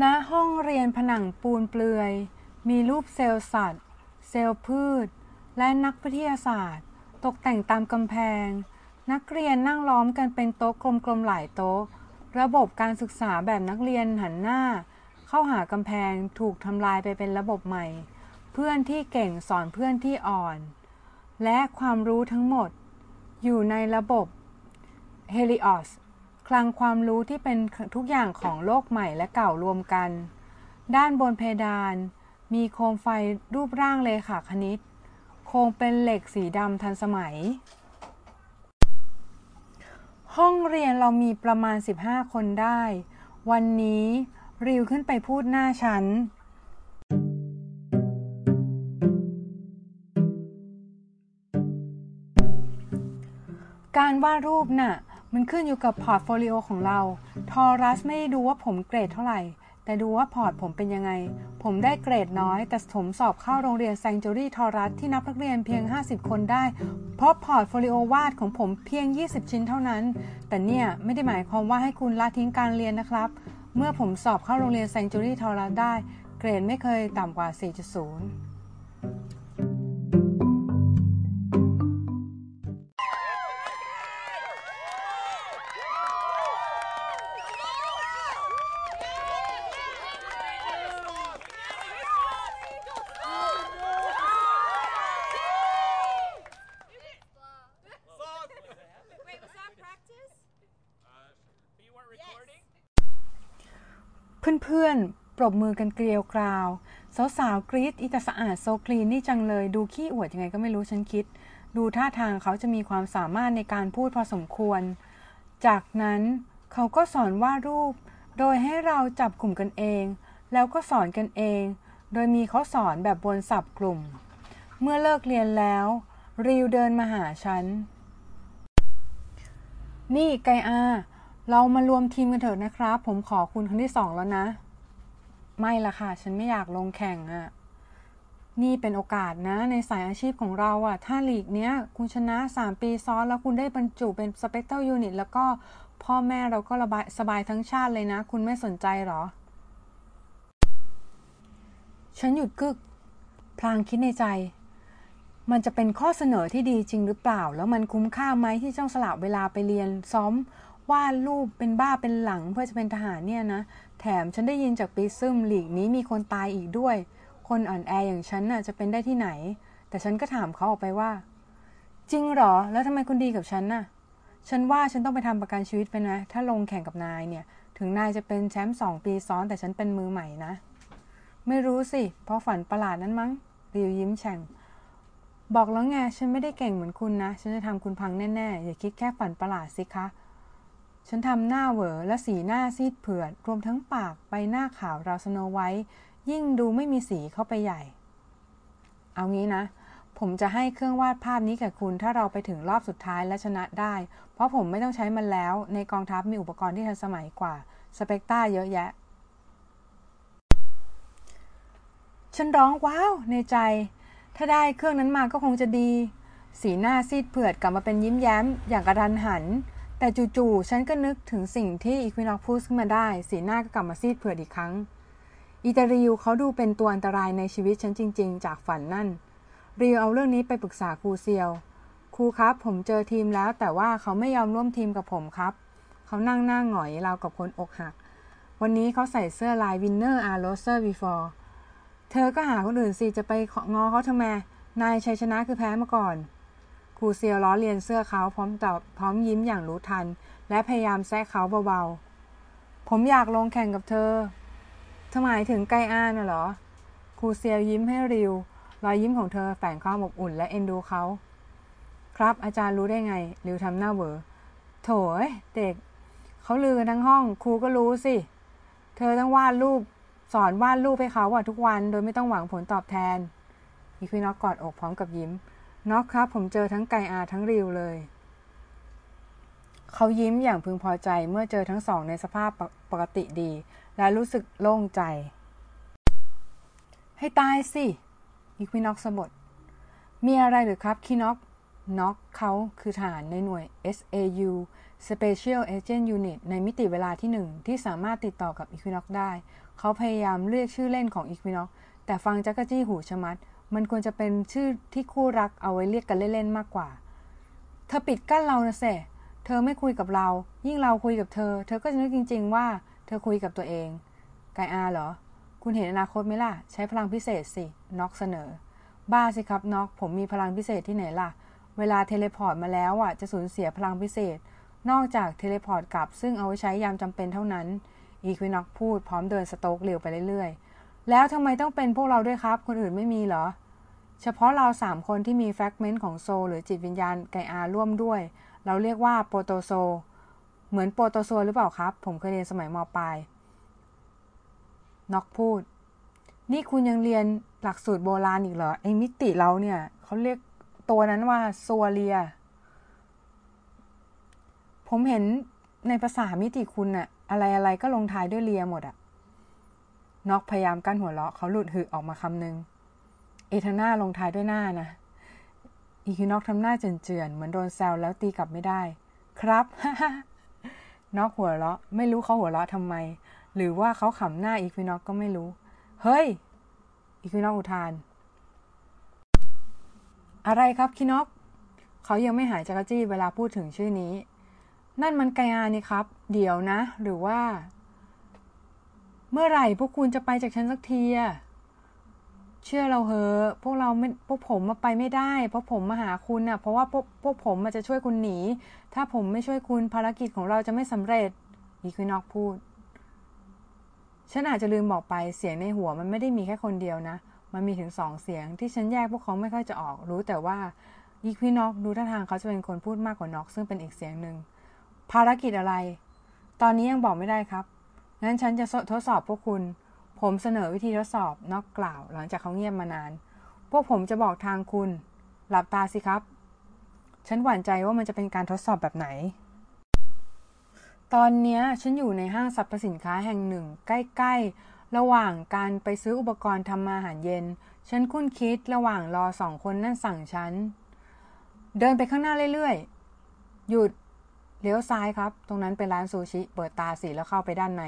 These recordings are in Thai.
ณห้องเรียนผนังปูนเปลือย มีรูปเซลล์สัตว์ เซลล์พืช และนักวิทยาศาสตร์ ตกแต่งตามกำแพง นักเรียนนั่งล้อมกันเป็นโต๊ะกลมๆหลายโต๊ะ ระบบการศึกษาแบบนักเรียนหันหน้า เข้าหากำแพงถูกทำลายไปเป็นระบบใหม่ เพื่อนที่เก่งสอนเพื่อนที่อ่อน และความรู้ทั้งหมด อยู่ในระบบ Helios คลั ลังความรู้ที่เป็นทุกอย่างของโลกใหม่และเก่ารวมกัน ด้านบนเพดาน มีโคมไฟรูปร่างเลขาคณิต โคงเป็นเหล็กสีดำทันสมัย ห้องเรียนเรามีประมาณ 15 คนได้ วันนี้ริวขึ้นไปพูดหน้าชั้นการวาดรูปน่ะ มันขึ้นอยู่กับ portfolio ของเรา ทอรัสไม่ได้ดูว่าผมเกรดเท่าไหร่ แต่ดูว่า port ผมเป็นยังไง ผมได้เกรดน้อย แต่ผมสอบเข้าโรงเรียนแซงจูรี่ทอรัสที่รับนักเรียนเพียง 50 คนได้ เพราะ portfolio วาดของผมเพียง 20 ชิ้นเท่านั้น แต่เนี่ยไม่ได้หมายความว่าให้คุณละทิ้งการเรียนนะครับ เมื่อผมสอบเข้าโรงเรียนแซงจูรี่ทอรัสได้ เกรดไม่เคยต่ำกว่า 4.0 เพื่อนๆ ปรบมือกันเกลียวกราว สาวๆกรี๊ดอีตาสะอาดโซคลีนนี่จังเลย ดูขี้อวดยังไงก็ไม่รู้ฉันคิด ดูท่าทางเขาจะมีความสามารถในการพูดพอสมควร จากนั้นเขาก็สอนวาดรูป โดยให้เราจับกลุ่มกันเอง แล้วก็สอนกันเอง โดยมีเขาสอนแบบบนสับกลุ่ม เมื่อเลิกเรียนแล้ว ริวเดินมาหาฉัน นี่ไกอา เรามารวมทีมกันเถอะนะครับ ผมขอคุณครั้งที่สองแล้วนะ ไม่ละค่ะ ฉันไม่อยากลงแข่งอะ่ะ นี่เป็นโอกาสนะ ในสายอาชีพของเราอะ่ะ ถ้าลีกเนี้ย คุณชนะ 3 ปีซ้อนแล้วคุณได้บรรจุเป็น Specter Unit แล้วก็พ่อแม่เราก็ระบายสบายทั้งชาติเลยนะ คุณไม่สนใจหรอ ฉันหยุดกึก พลางคิดในใจมันจะเป็นข้อเสนอที่ดีจริงหรือเปล่า แล้วมันคุ้มค่าไหมที่ต้องสละเวลาไปเรียนซ้อม วาดรูปเป็นบ้าเป็นหลังเพื่อจะเป็นทหารเนี่ยนะ แถมฉันได้ยินจากปีซึมหลีกนี้มีคนตายอีกด้วย คนอ่อนแออย่างฉันน่ะจะเป็นได้ที่ไหน แต่ฉันก็ถามเขาออกไปว่า จริงเหรอ แล้วทำไมคุณดีกับฉันน่ะ ฉันว่าฉันต้องไปทำประกันชีวิตไปนะ ถ้าลงแข่งกับนายเนี่ย ถึงนายจะเป็นแชมป์สองปีซ้อน แต่ฉันเป็นมือใหม่นะ ไม่รู้สิ เพราะฝันประหลาดนั้นมั้งริวยิ้มแฉ่งบอกแล้วไงฉันไม่ได้เก่งเหมือนคุณนะ ฉันจะทำคุณพังแน่ๆ อย่าคิดแค่ฝันประหลาดสิคะ ฉันทำหน้าเหวอและสีหน้าซีดเผือด รวมทั้งปากใบหน้าขาวราวสโนไวท์ยิ่งดูไม่มีสีเข้าไปใหญ่ เอางี้นะ ผมจะให้เครื่องวาดภาพนี้แก่คุณถ้าเราไปถึงรอบสุดท้ายและชนะได้ เพราะผมไม่ต้องใช้มันแล้ว ในกองทัพมีอุปกรณ์ที่ทันสมัยกว่า สเปกตาเยอะแยะ ฉันร้องว้าว ในใจ ถ้าได้เครื่องนั้นมาก็คงจะดี สีหน้าซีดเผือดกลับมาเป็นยิ้มแย้ม อย่างกระทันหัน แต่จู่ๆฉันก็นึกถึงสิ่งที่อีควินอกพูดขึ้นมาได้ สีหน้าก็กลับมาซีดเผือดอีกครั้งอีตาริวเขาดูเป็นตัวอันตรายในชีวิตฉันจริง ๆ จากฝันนั่นริวเอาเรื่องนี้ไปปรึกษาครูเซียว ครูครับ ผมเจอทีมแล้ว แต่ว่าเขาไม่ยอมร่วมทีมกับผมครับ เขานั่งหน้าหงอยราวกับคนอกหัก วันนี้เขาใส่เสื้อลาย winner are loser before เธอก็หาคนอื่นสิจะไปง้อเขาทำไมนายชัยชนะคือแพ้มาก่อน รูเซียวล้อเลียนเสื้อเขาพร้อมตอบพร้อมยิ้มอย่างรู้ทัน และพยายามแซะเขาเบาๆ ผมอยากลงแข่งกับเธอทำไมถึงไกอ้านน่ะเหรอ ครูเซียวยิ้มให้ริว รอยยิ้มของเธอแฝงความอบอุ่นและเอ็นดูเขา ครับอาจารย์รู้ได้ไง ริวทำหน้าเวอโถยเด็ก เขาลือกันทั้งห้อง ครูก็รู้สิ เธอต้องวาดรูป สอนวาดรูปให้เขาอะทุกวัน โดยไม่ต้องหวังผลตอบแทนอีควินอกกอดอกพร้อมกับยิ้ม น็อกครับผมเจอทั้งไกอาทั้งริวเลย เขายิ้มอย่างพึงพอใจเมื่อเจอทั้งสองในสภาพปกติดี และรู้สึกโล่งใจ ให้ตายสิอีควินอกสบทมีอะไรหรือครับคีน็อกน็อกเขาคือฐานในหน่วย SAU Special Agent Unit ในมิติเวลาที่หนึ่งที่สามารถติดต่อกับ Equinox ได้ เขาพยายามเรียกชื่อเล่นของ Equinox แต่ฟังจักรจี้หูชะมัด มันควรจะเป็นชื่อที่คู่รักเอาไว้เรียกกันเล่นๆมากกว่า เธอปิดกั้นเรานะเสเธอไม่คุยกับเรา ยิ่งเราคุยกับเธอ เธอก็จะนึกจริง ๆ ว่า เธอคุยกับตัวเอง ไกอาเหรอ คุณเห็นอนาคตไหมล่ะ ใช้พลังพิเศษสิ น็อกเสนอ บ้าสิครับน็อก ผมมีพลังพิเศษที่ไหนล่ะ เวลา teleport มาแล้วอะ จะสูญเสียพลังพิเศษ นอกจาก teleport กลับ ซึ่งเอาไว้ใช้ยามจำเป็นเท่านั้น อีควินอกพูดพร้อมเดินสโต๊กเร็วไปเรื่อยๆ แล้วทำไมต้องเป็นพวกเราด้วยครับ คนอื่นไม่มีเหรอ เฉพาะเราสามคนที่มี fragment ของ soul หรือจิตวิญญาณไกอาร่วมด้วย เราเรียกว่าโปรโตโซ เหมือนโปรโตโซหรือเปล่าครับ ผมเคยเรียนสมัยมปลายน็อกพูด นี่คุณยังเรียนหลักสูตรโบราณอีกเหรอไอมิติเราเนี่ยเขาเรียกตัวนั้นว่าซัวเลีย ผมเห็นในภาษามิติคุณอะอะไรอะไรก็ลงท้ายด้วยเลียหมดอะน็อกพยายามกั้นหัวเราะเขาหลุดหึออกมาคำหนึ่ง เอทาน่าลงท้ายด้วยหน้านะอีคินอกทำหน้าเจือนๆเหมือนโดนแซวแล้วตีกลับไม่ได้ ครับนอกหัวเราะ ไม่รู้เขาหัวเราะทำไม หรือว่าเขาขำหน้าอีควินอกก็ไม่รู้ เฮ้ย อีควินอกอุทาน อะไรครับคินอกเขายังไม่หายจากรจี้เวลาพูดถึงชื่อนี้ นั่นมันไกอานี่ครับ เดี๋ยวนะ หรือว่า เมื่อไหร่พวกคุณจะไปจากฉันสักทีอะ ชื่อเราเหอะพวกเราไม่พวกผมมาไปไม่ได้ เพราะผมมาหาคุณอะ เพราะว่าพวกพวกผมมาจะช่วยคุณหนี ถ้าผมไม่ช่วยคุณภารกิจของเราจะไม่สำเร็จอีควินอกพูด ฉันอาจจะลืมบอกไปเสียงในหัวมันไม่ได้มีแค่คนเดียวนะ มันมีถึงสองเสียงที่ฉันแยกพวกเขาไม่ค่อยจะออก รู้แต่ว่าอีควินอกดูท่าทางเขาจะเป็นคนพูดมากกว่านอกซึ่งเป็นอีกเสียงหนึ่งภารกิจอะไร ตอนนี้ยังบอกไม่ได้ครับงั้นฉันจะทดสอบพวกคุณ ผมเสนอวิธีทดสอบนอกกล่าว หลังจากเขาเงียบมานาน พวกผมจะบอกทางคุณ หลับตาสิครับ ฉันหวั่นใจว่ามันจะเป็นการทดสอบแบบไหน ตอนนี้ฉันอยู่ในห้างสรรพสินค้าแห่งหนึ่ง ใกล้ๆ ระหว่างการไปซื้ออุปกรณ์ทำอาหารเย็น ฉันคุ้นคิดระหว่างรอสองคนนั่นสั่งฉัน เดินไปข้างหน้าเรื่อยๆ หยุดเลี้ยวซ้ายครับ ตรงนั้นเป็นร้านซูชิ เปิดตาสีแล้วเข้าไปด้านใน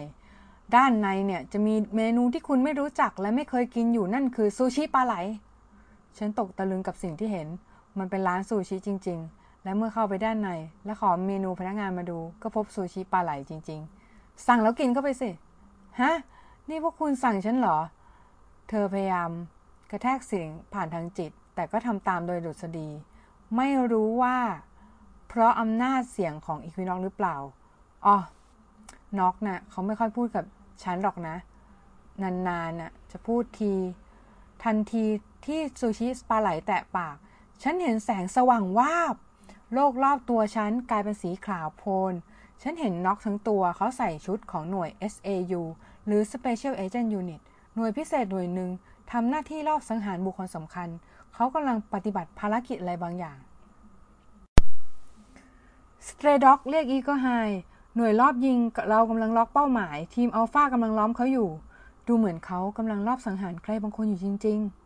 ด้านในเนี่ยจะมีเมนูที่คุณไม่รู้จักและไม่เคยกินอยู่นั่นคือซูชิปลาไหล ฉันตกตะลึงกับสิ่งที่เห็น มันเป็นร้านซูชิจริง ๆ และเมื่อเข้าไปด้านใน และขอเมนูพนักงานมาดู ก็พบซูชิปลาไหลจริง ๆ สั่งแล้วกินเข้าไปสิ ฮะ นี่พวกคุณสั่งฉันเหรอ เธอพยายาม กระแทกเสียงผ่านทางจิต แต่ก็ทำตามโดยดุษฎี ไม่รู้ว่า เพราะอำนาจเสียงของอีควินอกหรือเปล่า อ๋อ น็อกนะ่ะเขาไม่ค่อยพูดกับ ฉันหรอกนะ นานๆน่ะ จะพูดที ทันทีที่ซูชิปลาไหลแตะปาก ฉันเห็นแสงสว่างวาบ โลกรอบตัวฉันกลายเป็นสีขาวโพลน ฉันเห็นน็อกทั้งตัวเขาใส่ชุดของหน่วย SAU หรือ Special Agent Unit หน่วยพิเศษหน่วยหนึ่งทำหน้าที่รอบสังหารบุคคลสำคัญ เขากำลังปฏิบัติภารกิจอะไรบางอย่าง Stray Dog เรียก Eagle High หน่วยรอบยิงเรากำลังล็อกเป้าหมาย ทีมอัลฟากำลังล้อมเขาอยู่ ดูเหมือนเขากำลังรอบสังหารใครบางคนอยู่จริง ๆ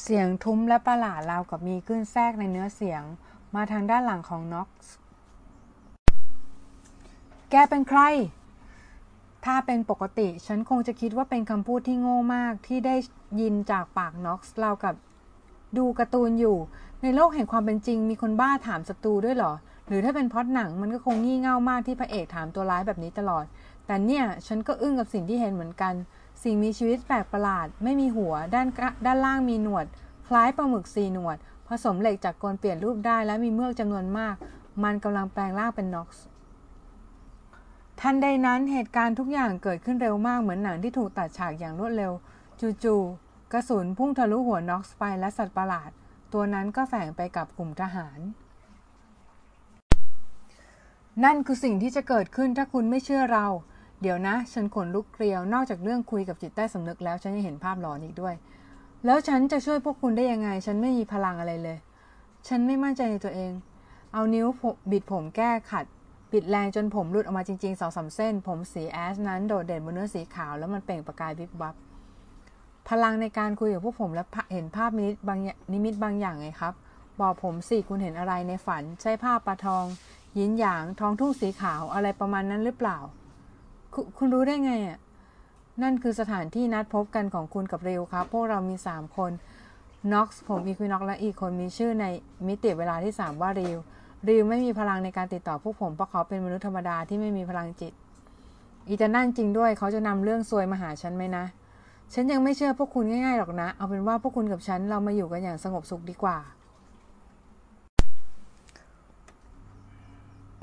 เสียงทุ้มและประหลาดราวกับมีขึ้นแทรกในเนื้อเสียง มาทางด้านหลังของน็อกซ์แกเป็นใคร ถ้าเป็นปกติ ฉันคงจะคิดว่าเป็นคำพูดที่โง่มากที่ได้ยินจากปากน็อกซ์เรากับ ดูการ์ตูนอยู่ ในโลกแห่งความเป็นจริง มีคนบ้าถามศัตรูด้วยเหรอ หรือถ้าเป็นพอดหนังมันก็คงงี่เง่ามากที่พระเอกถามตัวร้ายแบบนี้ตลอด แต่เนี่ยฉันก็อึ้งกับสิ่งที่เห็นเหมือนกัน สิ่งมีชีวิตแปลกประหลาด ไม่มีหัว ด้านด้านล่างมีหนวด คล้ายปลาหมึกสีหนวด ผสมเหล็กจากกลเปลี่ยนรูปได้และมีเมือกจำนวนมาก มันกำลังแปลงร่างเป็นน็อกซ์ทันใดนั้นเหตุการณ์ทุกอย่างเกิดขึ้นเร็วมากเหมือนหนังที่ถูกตัดฉากอย่างรวดเร็ว จู่ๆ กระสุนพุ่งทะลุหัวน็อกส์ไปและสัตว์ประหลาด ตัวนั้นก็แฝงไปกับกลุ่มทหาร นั่นคือสิ่งที่จะเกิดขึ้นถ้าคุณไม่เชื่อเรา เดี๋ยวนะ ฉันขนลุกเกลียวนอกจากเรื่องคุยกับจิตใต้สำนึกแล้วฉันยังเห็นภาพหลอนอีกด้วย แล้วฉันจะช่วยพวกคุณได้ยังไง ฉันไม่มีพลังอะไรเลย ฉันไม่มั่นใจในตัวเอง เอานิ้วบิดผมแก้ขัดปิดแรงจนผมหลุดออกมาจริงๆสองสาเส้น ผมสีแอชนั้นโดดเด่นบนเนื้อสีขาวแล้วมันเปล่งประกายวิบวับ พลังในการคุยกับพวกผมและเห็นภาพนิมิตบางนิมิตบางอย่างไงครับ บอกผมสิคุณเห็นอะไรในฝัน ใช่ภาพปลาทองยินหยางทองทุ่งสีขาวอะไรประมาณนั้นหรือเปล่า คคุณรู้ได้ไงอะนั่นคือสถานที่นัดพบกันของคุณกับเรวครับ พวกเรามีสามคนน็อกซ์ผมอีควิน็อกและอีกคนมีชื่อในมิติเวลาที่สามว่าริวริวไม่มีพลังในการติดต่อพวกผมเพราะเขาเป็นมนุษย์ธรรมดาที่ไม่มีพลังจิต อีจะนั่นจริงด้วยเขาจะนำเรื่องซวยมาหาฉันไหมนะ ฉันยังไม่เชื่อพวกคุณง่ายๆหรอกนะ เอาเป็นว่าพวกคุณกับฉันเรามาอยู่กันอย่างสงบสุขดีกว่า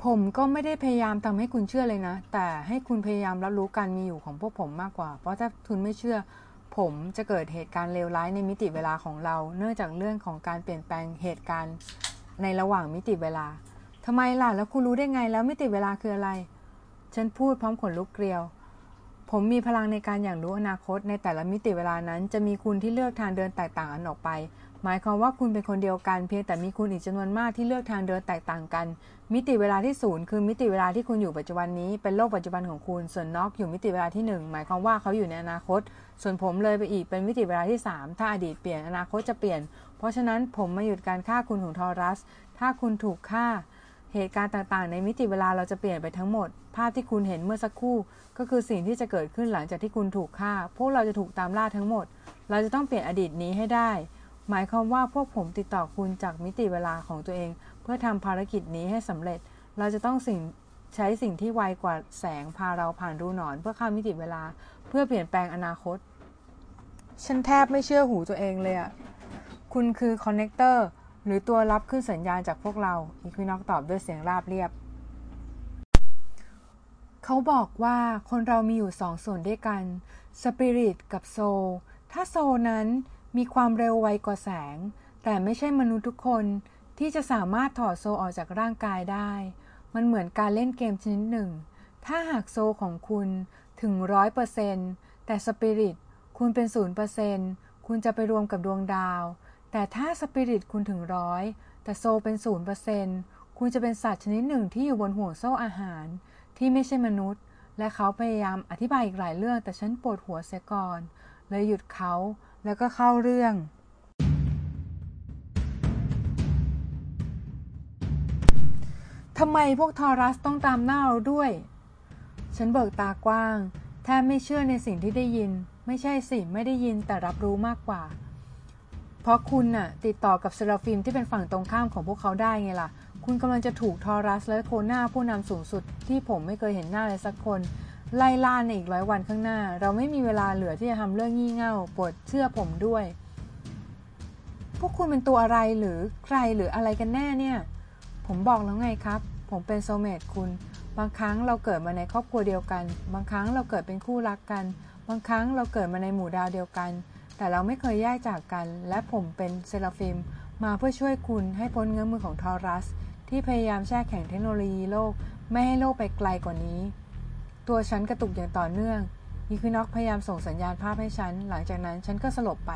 ผมก็ไม่ได้พยายามทำให้คุณเชื่อเลยนะ แต่ให้คุณพยายามรับรู้การมีอยู่ของพวกผมมากกว่า เพราะถ้าคุณไม่เชื่อ ผมจะเกิดเหตุการณ์เลวร้ายในมิติเวลาของเรา เนื่องจากเรื่องของการเปลี่ยนแปลงเหตุการณ์ในระหว่างมิติเวลาทำไมล่ะ แล้วคุณรู้ได้ไงแล้วมิติเวลาคืออะไร ฉันพูดพร้อมขนลุกเกลียว ผมมีพลังในการอย่างรู้อนาคตในแต่ละมิติเวลานั้น จะมีคุณที่เลือกทางเดินแตกต่างอันออกไป หมายความว่าคุณเป็นคนเดียวกันเพียงแต่มีคุณอีกจำนวนมากที่เลือกทางเดินแตกต่างกัน มิติเวลาที่ศูนย์คือมิติเวลาที่คุณอยู่ปัจจุบันนี้เป็นโลกปัจจุบันของคุณ ส่วนนอกอยู่มิติเวลาที่ 1 หมายความว่าเขาอยู่ในอนาคต ส่วนผมเลยไปอีกเป็นมิติเวลาที่ 3 ถ้าอดีตเปลี่ยนอนาคตจะเปลี่ยน เพราะฉะนั้นผมมาหยุดการฆ่าคุณของทอรัส ถ้าคุณถูกฆ่า เหตุการณ์ต่างๆ ในมิติเวลาเราจะเปลี่ยนไปทั้งหมด ภาพที่คุณเห็นเมื่อสักครู่ ก็คือสิ่งที่จะเกิดขึ้นหลังจากที่คุณถูกฆ่า พวกเราจะถูกตามล่าทั้งหมด เราจะต้องเปลี่ยนอดีตนี้ให้ได้ หมายความว่าพวกผมติดต่อคุณจากมิติเวลาของตัวเอง เพื่อทำภารกิจนี้ให้สำเร็จ เราจะต้องสิ่งใช้สิ่งที่ไวกว่าแสงพาเราผ่านรูหนอน เพื่อข้ามมิติเวลา เพื่อเปลี่ยนแปลงอนาคต ฉันแทบไม่เชื่อหูตัวเองเลยอะคุณคือ connector หรือตัวรับคลื่นสัญญาณจากพวกเราอีควินอกตอบด้วยเสียงราบเรียบ เขาบอกว่าคนเรามีอยู่สองส่วนด้วยกันสปิริตกับ soul ถ้า soul นั้นมีความเร็วไวกว่าแสง แต่ไม่ใช่มนุษย์ทุกคนที่จะสามารถถอด soul ออกจากร่างกายได้ มันเหมือนการเล่นเกมชนิดหนึ่ง ถ้าหากโซลของคุณถึงร้อยเปอร์เซนแต่สปิริตคุณเป็นศูนย์เปอร์เซนคุณจะไปรวมกับดวงดาว แต่ถ้าสปิริตคุณถึงร้อยแต่โซเป็นศูนย์เปอร์เซนคุณจะเป็นสัตว์ชนิดหนึ่งที่อยู่บนห่วงโซ่อาหาร ที่ไม่ใช่มนุษย์ และเขาพยายามอธิบายอีกหลายเรื่อง แต่ฉันปวดหัวเสียก่อน เลยหยุดเขาแล้วก็เข้าเรื่อง ทำไมพวกทอรัสต้องตามหน้าเราด้วย ฉันเบิกตากว้าง แทบไม่เชื่อในสิ่งที่ได้ยิน ไม่ใช่สิไม่ได้ยินแต่รับรู้มากกว่า เพราะคุณน่ะติดต่อกับเซราฟิมที่เป็นฝั่งตรงข้ามของพวกเขาได้ไงล่ะ คุณกำลังจะถูกทอรัสและโคนาผู้นำสูงสุด ที่ผมไม่เคยเห็นหน้าเลยสักคน ไล่ล่าในอีกร้อยวันข้างหน้า เราไม่มีเวลาเหลือที่จะทำเรื่องงี่เง่าปวดเชื่อผมด้วย พวกคุณเป็นตัวอะไรหรือใครหรืออะไรกันแน่เนี่ย ผมบอกแล้วไงครับ ผมเป็นโซเมตคุณ บางครั้งเราเกิดมาในครอบครัวเดียวกัน บางครั้งเราเกิดเป็นคู่รักกัน บางครั้งเราเกิดมาในหมู่ดาวเดียวกัน แต่เราไม่เคยแยกจากกัน และผมเป็นเซราฟิม มาเพื่อช่วยคุณให้พ้นเงื้อมือของทอรัส ที่พยายามแช่แข็งเทคโนโลยีโลก ไม่ให้โลกไปไกลกว่านี้ ตัวฉันกระตุกอย่างต่อเนื่องอีควินอกพยายามส่งสัญญาณภาพให้ฉัน หลังจากนั้นฉันก็สลบไป